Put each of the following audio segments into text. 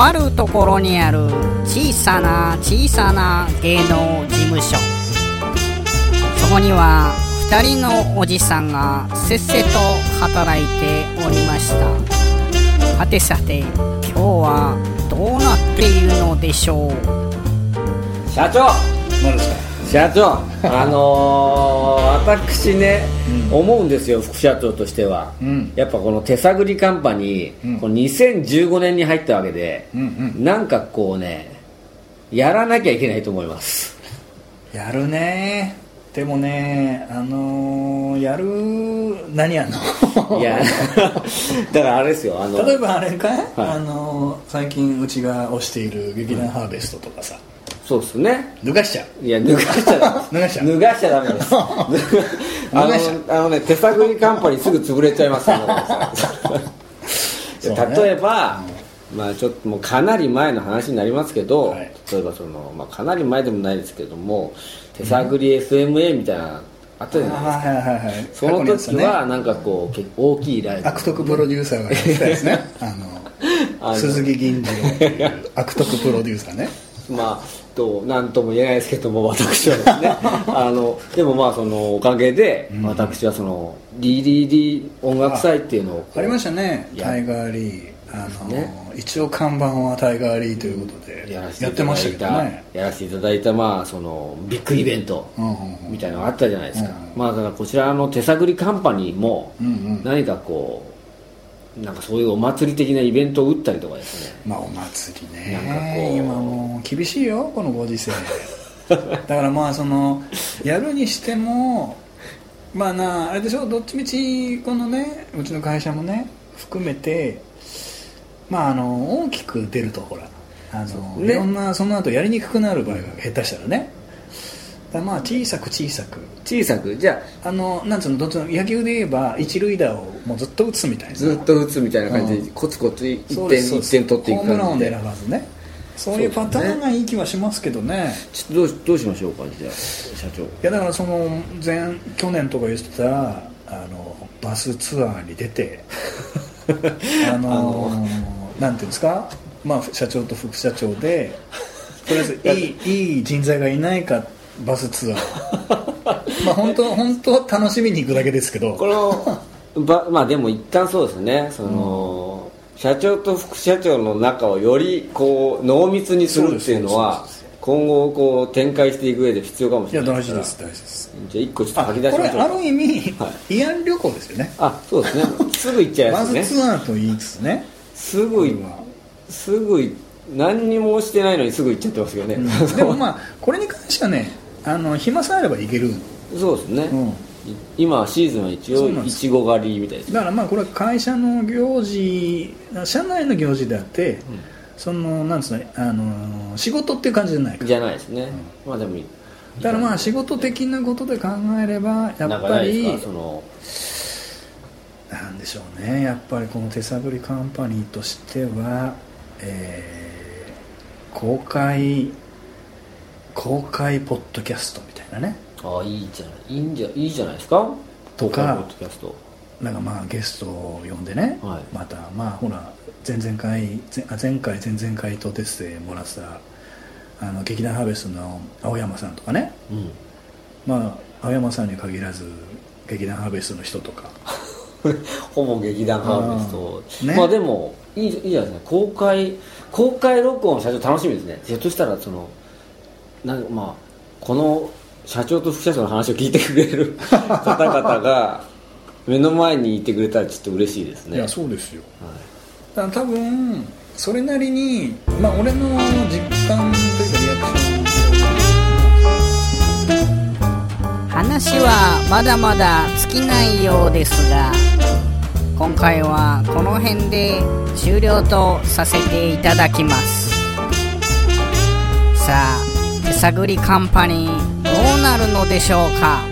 とあるところにある小さな小さな芸能事務所。そこには2人のおじさんがせっせと働いておりました。はてさて今日はどうなっているのでしょう。社長何ですか？社長 あのー、私ね、うん、思うんですよ副社長としては、うん、やっぱこの手探りカンパニー、うん、この2015年に入ったわけで、うんうん、なんかこうねやらなきゃいけないと思います。やるね。でもねあのー、やる何やんの？いや だからあれですよあの例えばあれかい、はい、あのー、最近うちが推している劇団ハーベストとかさ、そうですね。脱がしちゃう。いや脱がしちゃ脱がしちゃ脱がしちゃダメです。あのあのね手探りカンパニーすぐ潰れちゃいます例えば、うん、まあちょっともうかなり前の話になりますけど、はい、例えばその、まあ、かなり前でもないですけども手探り SMA みたいな、あったじゃないですか、はいはいはい、その時はなんかこう大きいライブ。悪徳プロデューサーがやってたですね。あの 鈴木銀次郎悪徳プロデューサーねまあと何とも言えないですけども私はですね。あのでもまあそのおかげで私はその DDD 音楽祭っていうのをありましたね。タイガー・リー。あの、ね、一応看板はタイガー・リーということでやってましたけどね。やらせていただいたまあそのビッグイベントみたいなのがあったじゃないですか、まあだからこちらの手探りカンパニーも何かこうなんかそういうお祭り的なイベントを打ったりとかですね。まあお祭りね。なんかこう。今もう厳しいよこのご時世。だからまあそのやるにしてもまあなあれでしょどっちみちこのねうちの会社もね含めてまああの大きく出るとほらあの、ね、いろんなその後やりにくくなる場合が下手したらねだまあ小さく小さく。小さく？じゃああのなんつうのどっちの野球で言えば一塁打をもうずっと打つみたいな。ずっと打つみたいな感じで、うん、コツコツ1点1点取っていく感じで。ホームランを狙わずね。そういうパターンがいい気はしますけどね。ちょっとどうどうしましょうかじゃあ社長。いやだからその前去年とか言ってたあのバスツアーに出て あのなんていうんですか？まあ社長と副社長でとりあえずいい いい人材がいないかバスツアー。まあ本当本当は楽しみに行くだけですけど。このば まあでも一旦そうですね。その、うん、社長と副社長の中をよりこう濃密にするっていうのは今後こう展開していく上で必要かもしれないいや大事です大事です。じゃあ一個ちょっと書き出しましょう。これある意味、はい、慰安旅行ですよね。あそうですね。すぐ行っちゃいますね。バスツアーと言いつつね。すぐすぐ何にもしてないのにすぐ行っちゃってますけどね、うん、でもまあこれに関してはねあの暇さえあればいけるそうですね、うん、今シーズンは一応いちご狩りみたいですだからまあこれは会社の行事社内の行事であって、うん、そのなんですねあの仕事っていう感じじゃないか。じゃないですね、うん、まあでもだからまあ仕事的なことで考えればやっぱりその。なんでしょうね。やっぱりこの手探りカンパニーとしては、えー、公開公開ポッドキャストみたいなね。ああいいじゃない。いいんじゃいいじゃないですか？とかポッドキャスト。なんかまあゲストを呼んでね、はい、またまあほら前々回前回前々回と出てもらったあの劇団ハーベストの青山さんとかね、うん、まあ青山さんに限らず劇団ハーベストの人とか。ほぼ劇団ハーベスト、ね、まあでもいいいいじゃないですか。公開公開録音社長楽しみですね。ひょっとしたらそのなんまあこの社長と副社長の話を聞いてくれる 方々が目の前にいてくれたらちょっと嬉しいですね。いやそうですよ、はい、だから多分それなりにまあ俺の実感というかリアクション話はまだまだ尽きないようですが今回はこの辺で終了とさせていただきます。さあ手探りカンパニーどうなるのでしょうか。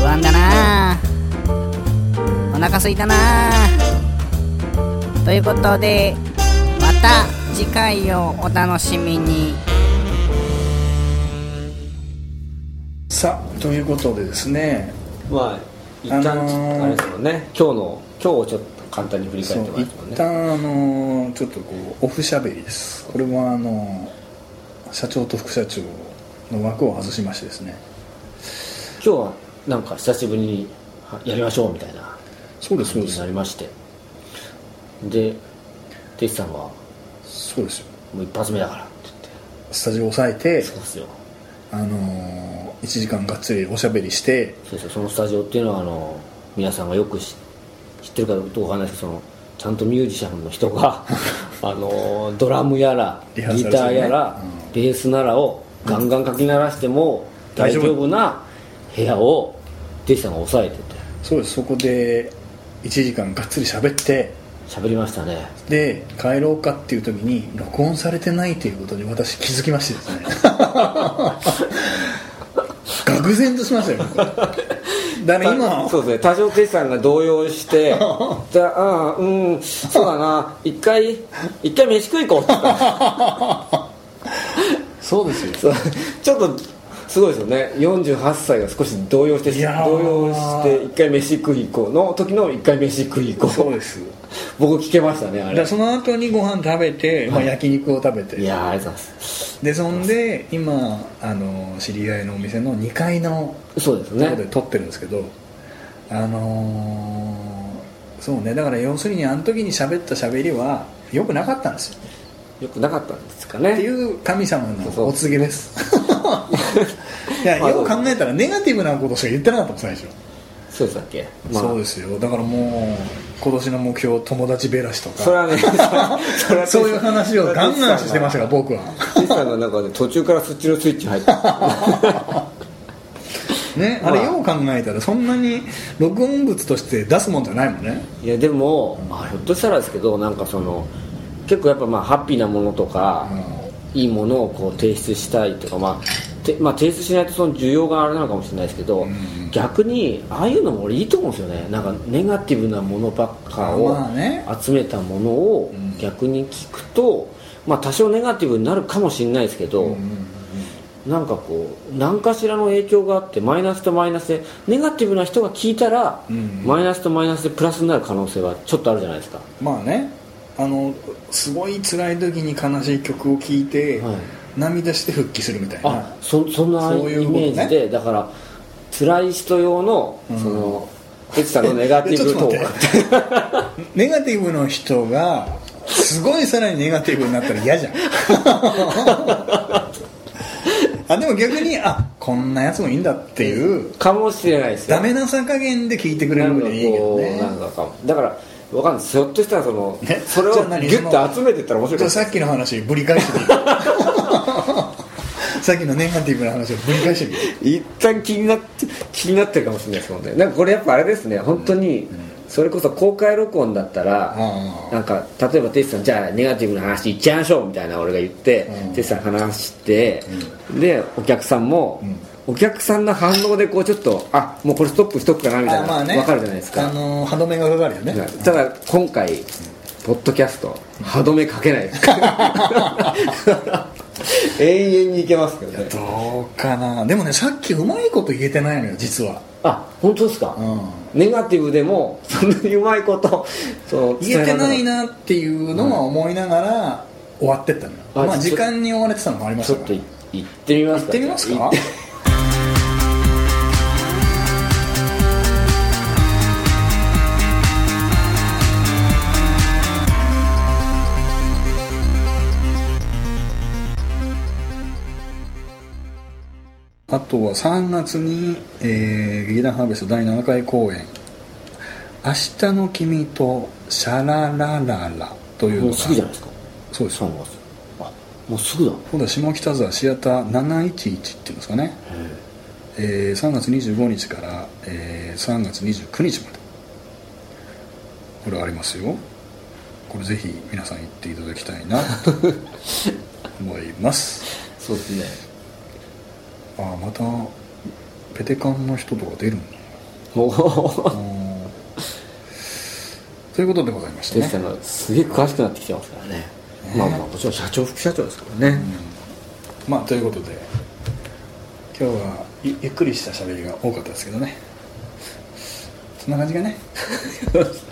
不安だな。お腹すいたな。ということでまた次回をお楽しみに。さあということでですね。まあ一旦、あのー、あれですもんね。今日の今日ちょっと簡単に振り返ってもらってもね。一旦あのちょっとこうオフしゃべりです。これはあの社長と副社長の枠を外しましてですね。今日はなんか久しぶりにやりましょうみたいなそうですそうです。になりまして。でテスさんは？そうですよ。もう一発目だからって言って。スタジオを押さえてそうですよ。あの1時間がっつりおしゃべりしてそうですよそのスタジオっていうのはあの皆さんがよく知ってるかどうかわかんないですけどそのちゃんとミュージシャンの人が あのドラムやらギターやら、うん、ベースならをガンガンかき鳴らしても大丈夫。な部屋をデイさんが抑えてて。そうです。そこで1時間がっつり喋って喋りましたね。で帰ろうかっていう時に録音されてないということに私気づきましてですね 愕然としましたよ だ今そうですね。多少哲さんが動揺して じゃあうんそうだな。一回一回飯食い行こうって言った。そうですよ。ちょっとすごいですよね。48歳が少し動揺して動揺して一回飯食い行こうの時の一回飯食い行こう。そうです僕聞けましたねあれ。その後にご飯食べて、まあ、焼肉を食べて。いやありがとうございます。でそんで今あの知り合いのお店の2階のそうですね。とこで撮ってるんですけどあのー、そうね。だから要するにあの時に喋った喋りはよくなかったんですよ。よくなかったんですかね。っていう神様のお告げです。いやよく考えたらネガティブなことしか言ってなかったもん最初そうですっけ、まあ、そうですよ。だからもう今年の目標友達べらしとか。それはね それはそういう話をガンガンしてましたから僕は。岸さんの中で途中からそっちのスイッチ入った。ね、あれよう考えたらそんなに録音物として出すもんじゃないもんね。いやでも、まあ、ひょっとしたらですけどなんかその結構やっぱまあハッピーなものとか、うん、いいものをこう提出したいとかまあてまあ、提出しないとその需要があれなのかもしれないですけど、うん、逆にああいうのも俺いいと思うんですよね。なんかネガティブなものばっかを集めたものを逆に聞くと、まあ、多少ネガティブになるかもしれないですけど、うん、なんかこう何かしらの影響があってマイナスとマイナスでネガティブな人が聞いたら、うん、マイナスとマイナスでプラスになる可能性はちょっとあるじゃないですか。まあね。あのすごい辛い時に悲しい曲を聴いて、はい。涙して復帰するみたいな。あそそんなイメージで、ね、だから辛い人用のその哲さんのネガティブトーク。ネガティブの人がすごいさらにネガティブになったら嫌じゃん。あでも逆にあこんなやつもいいんだっていうかもしれないですダメなさ加減で聞いてくれるのでいいけどね。なんかかだからわかんない。ひょっとしたらその、ね、それをギュッと集めていったら面白い。さっきの話ぶり返してみる さっきのネガティブな話をぶり返してみる一旦気になって気になってるかもしれないですもんね。なんかこれやっぱあれですね。本当に、それこそ公開録音だったら、なんか例えばテイスさんじゃあネガティブな話いっちゃいましょうみたいな俺が言って、テイスさん話して、でお客さんも、お客さんの反応でこうちょっとあもうこれストップしとくかなみたいな、まあね、分かるじゃないですか。あの歯止めがかかるよね。ただ今回ポッドキャスト歯止めかけない 永遠にいけますけどね。どうかな。でもねさっきうまいこと言えてないのよ実は。あ本当ですか、うん、ネガティブでもそんなにうまいことそう言えてないなっていうのは思いながら終わってったのよ、うん、まあ時間に追われてたのもありますから。ちょっと行ってみますか？行ってみますか？あとは3月に、えー、劇団ハーベスト第7回公演「明日の君とシャララララ」というのが。もうすぐじゃないですか？そうです。3月。あもうすぐだ。今度は下北沢シアター711っていうんですかね、えー、3月25日から、えー、3月29日まで。これありますよ。これぜひ皆さん行っていただきたいなと思います。そうですねああまたペテカンの人とか出るん。だということでございましたね。すげえ詳しくなってきてますからね、ね、まあまあもちろん社長副社長ですからね、うん、まあということで今日はゆっくりした喋りが多かったですけどね。そんな感じがね